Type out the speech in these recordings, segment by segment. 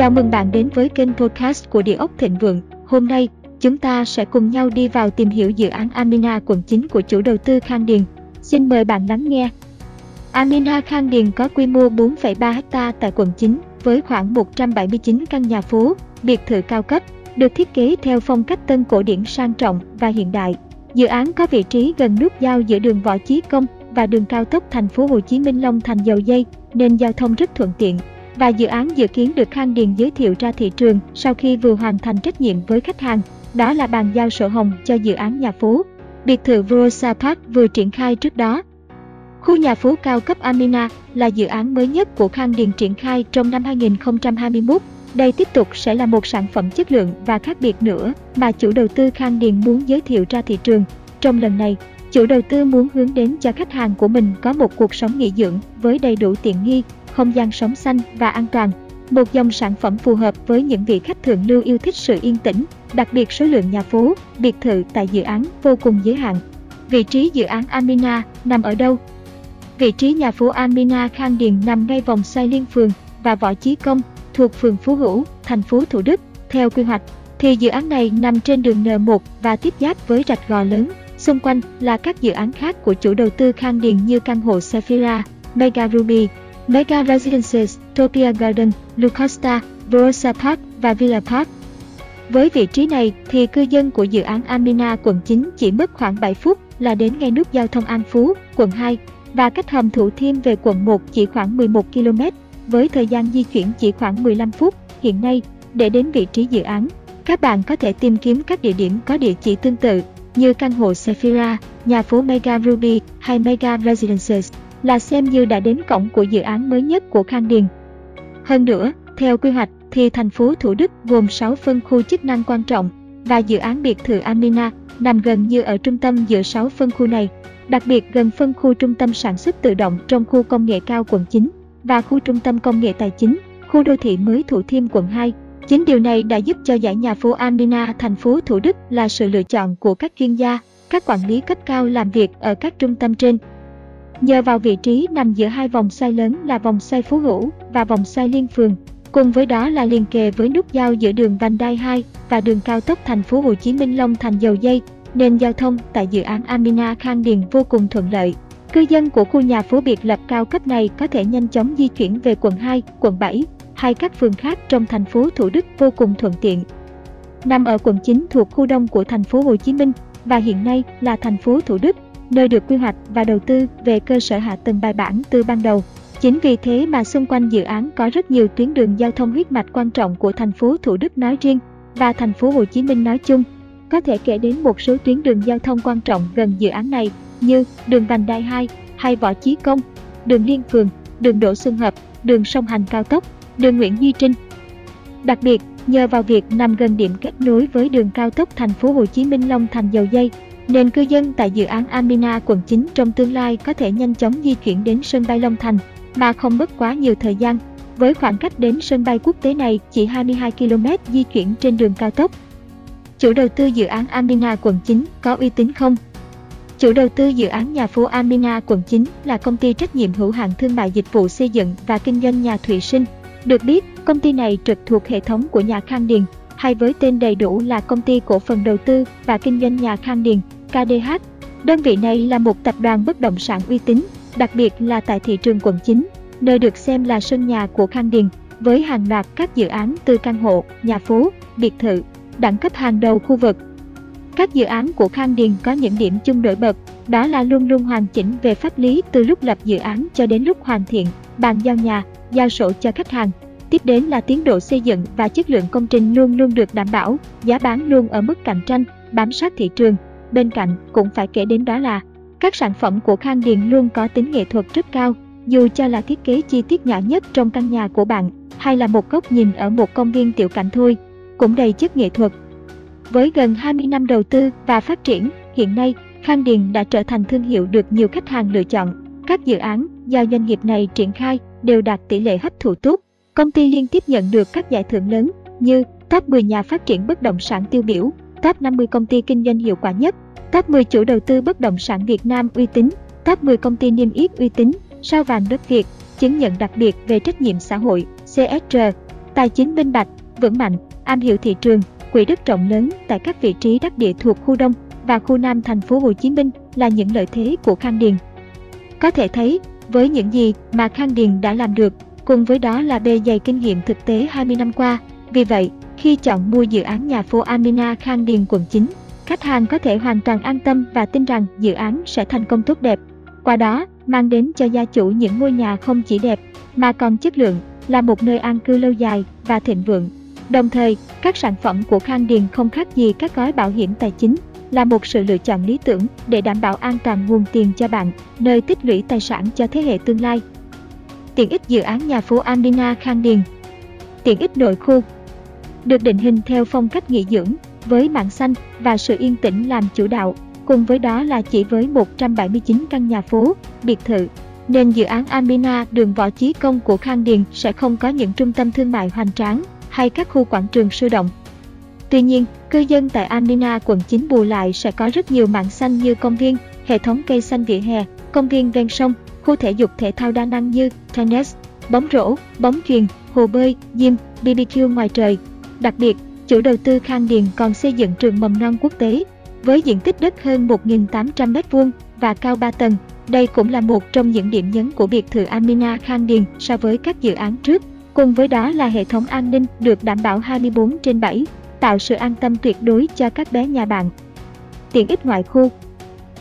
Chào mừng bạn đến với kênh podcast của Địa ốc Thịnh Vượng. Hôm nay, chúng ta sẽ cùng nhau đi vào tìm hiểu dự án Amina quận 9 của chủ đầu tư Khang Điền. Xin mời bạn lắng nghe. Amina Khang Điền có quy mô 4,3 ha tại quận 9 với khoảng 179 căn nhà phố, biệt thự cao cấp, được thiết kế theo phong cách tân cổ điển sang trọng và hiện đại. Dự án có vị trí gần nút giao giữa đường Võ Chí Công và đường cao tốc thành phố Hồ Chí Minh Long Thành Dầu Dây nên giao thông rất thuận tiện. Và dự án dự kiến được Khang Điền giới thiệu ra thị trường sau khi vừa hoàn thành trách nhiệm với khách hàng, đó là bàn giao sổ hồng cho dự án nhà phố. Biệt thự Rosa Park vừa triển khai trước đó. Khu nhà phố cao cấp Amina là dự án mới nhất của Khang Điền triển khai trong năm 2021 đây tiếp tục sẽ là một sản phẩm chất lượng và khác biệt nữa mà chủ đầu tư Khang Điền muốn giới thiệu ra thị trường. Trong lần này, chủ đầu tư muốn hướng đến cho khách hàng của mình có một cuộc sống nghỉ dưỡng với đầy đủ tiện nghi, không gian sống xanh và an toàn. Một dòng sản phẩm phù hợp với những vị khách thượng lưu yêu thích sự yên tĩnh, đặc biệt số lượng nhà phố, biệt thự tại dự án vô cùng giới hạn. Vị trí dự án Amina nằm ở đâu? Vị trí nhà phố Amina Khang Điền nằm ngay vòng xoay liên phường và võ chí công, thuộc phường Phú Hữu, thành phố Thủ Đức. Theo quy hoạch, thì dự án này nằm trên đường N1 và tiếp giáp với rạch gò lớn. Xung quanh là các dự án khác của chủ đầu tư Khang Điền như căn hộ Sephira, Mega Ruby, Mega Residences, Topia Garden, Lucosta, Rosa Park và Villa Park. Với vị trí này thì cư dân của dự án Amina quận 9 chỉ mất khoảng 7 phút là đến ngay nút giao thông An Phú, quận 2 và cách hầm Thủ Thiêm về quận 1 chỉ khoảng 11 km với thời gian di chuyển chỉ khoảng 15 phút. Hiện nay, để đến vị trí dự án, các bạn có thể tìm kiếm các địa điểm có địa chỉ tương tự như căn hộ Sephira, nhà phố Mega Ruby hay Mega Residences là xem như đã đến cổng của dự án mới nhất của Khang Điền. Hơn nữa, theo quy hoạch thì thành phố Thủ Đức gồm 6 phân khu chức năng quan trọng và dự án biệt thự Amina nằm gần như ở trung tâm giữa 6 phân khu này, đặc biệt gần phân khu trung tâm sản xuất tự động trong khu công nghệ cao quận 9 và khu trung tâm công nghệ tài chính, khu đô thị mới Thủ Thiêm quận 2. Chính điều này đã giúp cho giải nhà phố Amina thành phố Thủ Đức là sự lựa chọn của các chuyên gia, các quản lý cấp cao làm việc ở các trung tâm trên. Nhờ vào vị trí nằm giữa hai vòng xoay lớn là vòng xoay Phú Hữu và vòng xoay Liên Phường, cùng với đó là liền kề với nút giao giữa đường Vành Đai 2 và đường cao tốc thành phố Hồ Chí Minh Long Thành Dầu Dây, nên giao thông tại dự án Amina Khang Điền vô cùng thuận lợi. Cư dân của khu nhà phố biệt lập cao cấp này có thể nhanh chóng di chuyển về quận 2, quận 7 hay các phường khác trong thành phố Thủ Đức vô cùng thuận tiện. Nằm ở quận 9 thuộc khu đông của thành phố Hồ Chí Minh và hiện nay là thành phố Thủ Đức, nơi được quy hoạch và đầu tư về cơ sở hạ tầng bài bản từ ban đầu. Chính vì thế mà xung quanh dự án có rất nhiều tuyến đường giao thông huyết mạch quan trọng của thành phố Thủ Đức nói riêng và thành phố Hồ Chí Minh nói chung. Có thể kể đến một số tuyến đường giao thông quan trọng gần dự án này như đường Vành Đai 2 hay Võ Chí Công, đường Liên Phường, đường Đỗ Xuân Hợp, đường sông Hành cao tốc, đường Nguyễn Duy Trinh. Đặc biệt, nhờ vào việc nằm gần điểm kết nối với đường cao tốc thành phố Hồ Chí Minh Long Thành Dầu Dây, nên cư dân tại dự án Amina quận 9 trong tương lai có thể nhanh chóng di chuyển đến sân bay Long Thành mà không mất quá nhiều thời gian. Với khoảng cách đến sân bay quốc tế này chỉ 22 km di chuyển trên đường cao tốc. Chủ đầu tư dự án Amina quận 9 có uy tín không? Chủ đầu tư dự án nhà phố Amina quận 9 là công ty trách nhiệm hữu hạn thương mại dịch vụ xây dựng và kinh doanh nhà Thụy Sinh. Được biết, công ty này trực thuộc hệ thống của nhà Khang Điền, hay với tên đầy đủ là Công ty Cổ phần Đầu tư và Kinh doanh nhà Khang Điền, KDH. Đơn vị này là một tập đoàn bất động sản uy tín, đặc biệt là tại thị trường quận 9, nơi được xem là sân nhà của Khang Điền, với hàng loạt các dự án từ căn hộ, nhà phố, biệt thự, đẳng cấp hàng đầu khu vực các dự án của Khang Điền có những điểm chung nổi bật, đó là luôn luôn hoàn chỉnh về pháp lý từ lúc lập dự án cho đến lúc hoàn thiện, bàn giao nhà, giao sổ cho khách hàng. Tiếp đến là tiến độ xây dựng và chất lượng công trình luôn luôn được đảm bảo, giá bán luôn ở mức cạnh tranh, bám sát thị trường. Bên cạnh cũng phải kể đến đó là các sản phẩm của Khang Điền luôn có tính nghệ thuật rất cao, dù cho là thiết kế chi tiết nhỏ nhất trong căn nhà của bạn hay là một góc nhìn ở một công viên tiểu cảnh thôi, cũng đầy chất nghệ thuật với gần 20 năm đầu tư và phát triển, hiện nay, Khang Điền đã trở thành thương hiệu được nhiều khách hàng lựa chọn. Các dự án do doanh nghiệp này triển khai đều đạt tỷ lệ hấp thụ tốt. Công ty liên tiếp nhận được các giải thưởng lớn như top 10 nhà phát triển bất động sản tiêu biểu, top 50 công ty kinh doanh hiệu quả nhất, top 10 chủ đầu tư bất động sản Việt Nam uy tín, top 10 công ty niêm yết uy tín, sao vàng đất Việt, chứng nhận đặc biệt về trách nhiệm xã hội, CSR. Tài chính minh bạch, vững mạnh, am hiểu thị trường, quỹ đất rộng lớn tại các vị trí đắc địa thuộc khu Đông và khu Nam thành phố Hồ Chí Minh là những lợi thế của Khang Điền. Có thể thấy, với những gì mà Khang Điền đã làm được, cùng với đó là bề dày kinh nghiệm thực tế 20 năm qua. Vì vậy, khi chọn mua dự án nhà phố Amina Khang Điền quận 9, khách hàng có thể hoàn toàn an tâm và tin rằng dự án sẽ thành công tốt đẹp. Qua đó, mang đến cho gia chủ những ngôi nhà không chỉ đẹp, mà còn chất lượng, là một nơi an cư lâu dài và thịnh vượng. Đồng thời, các sản phẩm của Khang Điền không khác gì các gói bảo hiểm tài chính, là một sự lựa chọn lý tưởng để đảm bảo an toàn nguồn tiền cho bạn, nơi tích lũy tài sản cho thế hệ tương lai. Tiện ích dự án nhà phố Andina Khang Điền Tiện ích nội khu được định hình theo phong cách nghỉ dưỡng, với mảng xanh và sự yên tĩnh làm chủ đạo, cùng với đó là chỉ với 179 căn nhà phố, biệt thự, nên dự án Amina đường Võ Chí Công của Khang Điền sẽ không có những trung tâm thương mại hoành tráng hay các khu quảng trường sôi động. Tuy nhiên, cư dân tại Amina quận 9 bù lại sẽ có rất nhiều mảng xanh như công viên, hệ thống cây xanh vỉa hè, công viên ven sông, khu thể dục thể thao đa năng như tennis, bóng rổ, bóng chuyền, hồ bơi, gym, BBQ ngoài trời. Đặc biệt, chủ đầu tư Khang Điền còn xây dựng trường mầm non quốc tế với diện tích đất hơn 1.800 m2 và cao 3 tầng. Đây cũng là một trong những điểm nhấn của biệt thự Amina Khang Điền so với các dự án trước. Cùng với đó là hệ thống an ninh được đảm bảo 24 trên 7, tạo sự an tâm tuyệt đối cho các bé nhà bạn. Tiện ích ngoại khu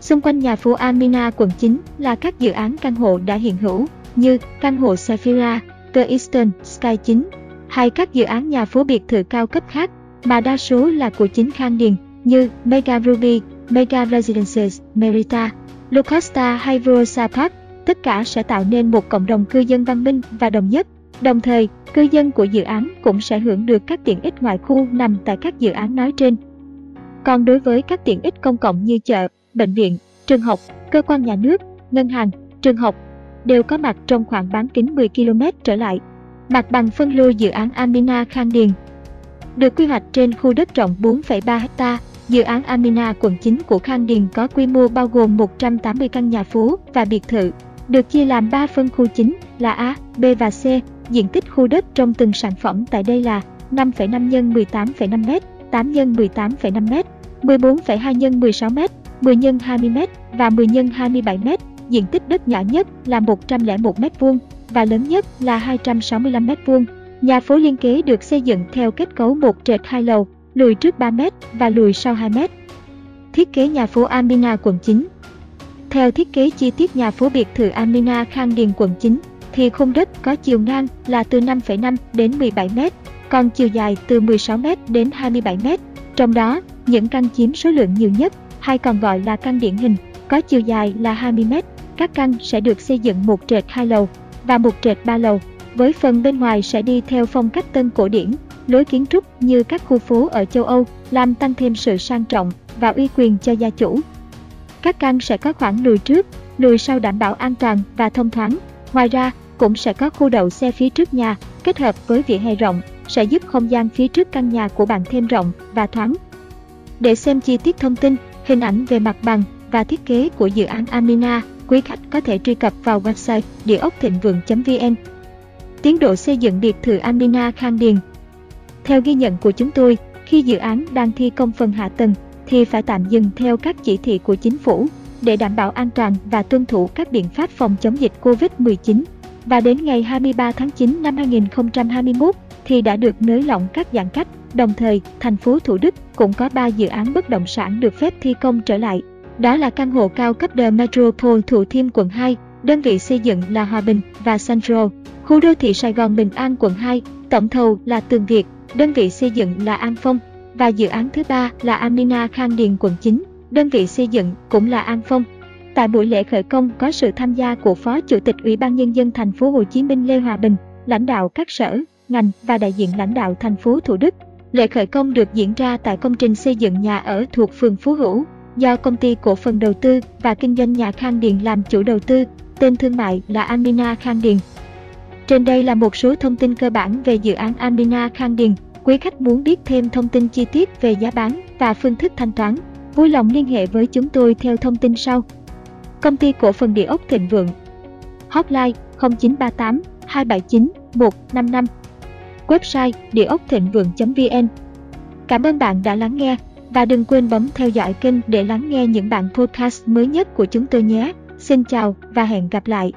Xung quanh nhà phố Amina quận 9 là các dự án căn hộ đã hiện hữu như căn hộ Sephira, The Eastern Sky 9 hay các dự án nhà phố biệt thự cao cấp khác mà đa số là của chính Khang Điền như Mega Ruby, Mega Residences, Merita, Locosta hay Verosa Park. Tất cả sẽ tạo nên một cộng đồng cư dân văn minh và đồng nhất. Đồng thời, cư dân của dự án cũng sẽ hưởng được các tiện ích ngoài khu nằm tại các dự án nói trên. Còn đối với các tiện ích công cộng như chợ, bệnh viện, trường học, cơ quan nhà nước, ngân hàng, trường học đều có mặt trong khoảng bán kính 10 km trở lại. Mặt bằng phân lô dự án Amina Khang Điền được quy hoạch trên khu đất rộng 4,3 ha, dự án Amina quận 9 của Khang Điền có quy mô bao gồm 180 căn nhà phố và biệt thự, được chia làm 3 phân khu chính là A, B và C. Diện tích khu đất trong từng sản phẩm tại đây là 5,5 x 18,5 m, 8 x 18,5 m, 14,2 x 16 m, 10 x 20 m và 10 x 27 m. Diện tích đất nhỏ nhất là 101 m vuông, và lớn nhất là 265 m2. Nhà phố liên kế được xây dựng theo kết cấu một trệt hai lầu, lùi trước 3 m và lùi sau 2 m. Thiết kế nhà phố Amina quận 9 Theo thiết kế chi tiết nhà phố biệt thự Amina Khang Điền quận 9, thì khung đất có chiều ngang là từ 5,5 đến 17 m, còn chiều dài từ 16 m đến 27 m. Trong đó, những căn chiếm số lượng nhiều nhất, hay còn gọi là căn điển hình, có chiều dài là 20 m. Các căn sẽ được xây dựng một trệt hai lầu và một trệt ba lầu với phần bên ngoài sẽ đi theo phong cách tân cổ điển, lối kiến trúc như các khu phố ở châu Âu, làm tăng thêm sự sang trọng và uy quyền cho gia chủ. Các căn sẽ có khoảng lùi trước, lùi sau đảm bảo an toàn và thông thoáng. Ngoài ra, cũng sẽ có khu đậu xe phía trước nhà, kết hợp với vỉa hè rộng, sẽ giúp không gian phía trước căn nhà của bạn thêm rộng và thoáng. Để xem chi tiết thông tin, hình ảnh về mặt bằng và thiết kế của dự án Amina, quý khách có thể truy cập vào website địa ốc thịnh vượng.vn Tiến độ xây dựng biệt thự Amina Khang Điền Theo ghi nhận của chúng tôi, khi dự án đang thi công phần hạ tầng, thì phải tạm dừng theo các chỉ thị của chính phủ để đảm bảo an toàn và tuân thủ các biện pháp phòng chống dịch COVID-19. Và đến ngày 23 tháng 9 năm 2021 thì đã được nới lỏng các giãn cách. Đồng thời, thành phố Thủ Đức cũng có 3 dự án bất động sản được phép thi công trở lại. Đó là căn hộ cao cấp The Metropole Thủ Thiêm quận 2, đơn vị xây dựng là Hòa Bình và Central. Khu đô thị Sài Gòn Bình An quận 2, tổng thầu là Tường Việt, đơn vị xây dựng là An Phong và dự án thứ ba là Amina Khang Điền quận 9, đơn vị xây dựng cũng là An Phong. Tại buổi lễ khởi công có sự tham gia của Phó Chủ tịch Ủy ban nhân dân thành phố Hồ Chí Minh Lê Hòa Bình, lãnh đạo các sở, ngành và đại diện lãnh đạo thành phố Thủ Đức. Lễ khởi công được diễn ra tại công trình xây dựng nhà ở thuộc phường Phú Hữu, do công ty cổ phần đầu tư và kinh doanh nhà Khang Điền làm chủ đầu tư, tên thương mại là Amina Khang Điền. Trên đây là một số thông tin cơ bản về dự án Amina Khang Điền. Quý khách muốn biết thêm thông tin chi tiết về giá bán và phương thức thanh toán, vui lòng liên hệ với chúng tôi theo thông tin sau. Công ty cổ phần địa ốc Thịnh Vượng Hotline 0938 279 155 Website địa ốc thịnh vượng.vn Cảm ơn bạn đã lắng nghe và đừng quên bấm theo dõi kênh để lắng nghe những bản podcast mới nhất của chúng tôi nhé. Xin chào và hẹn gặp lại.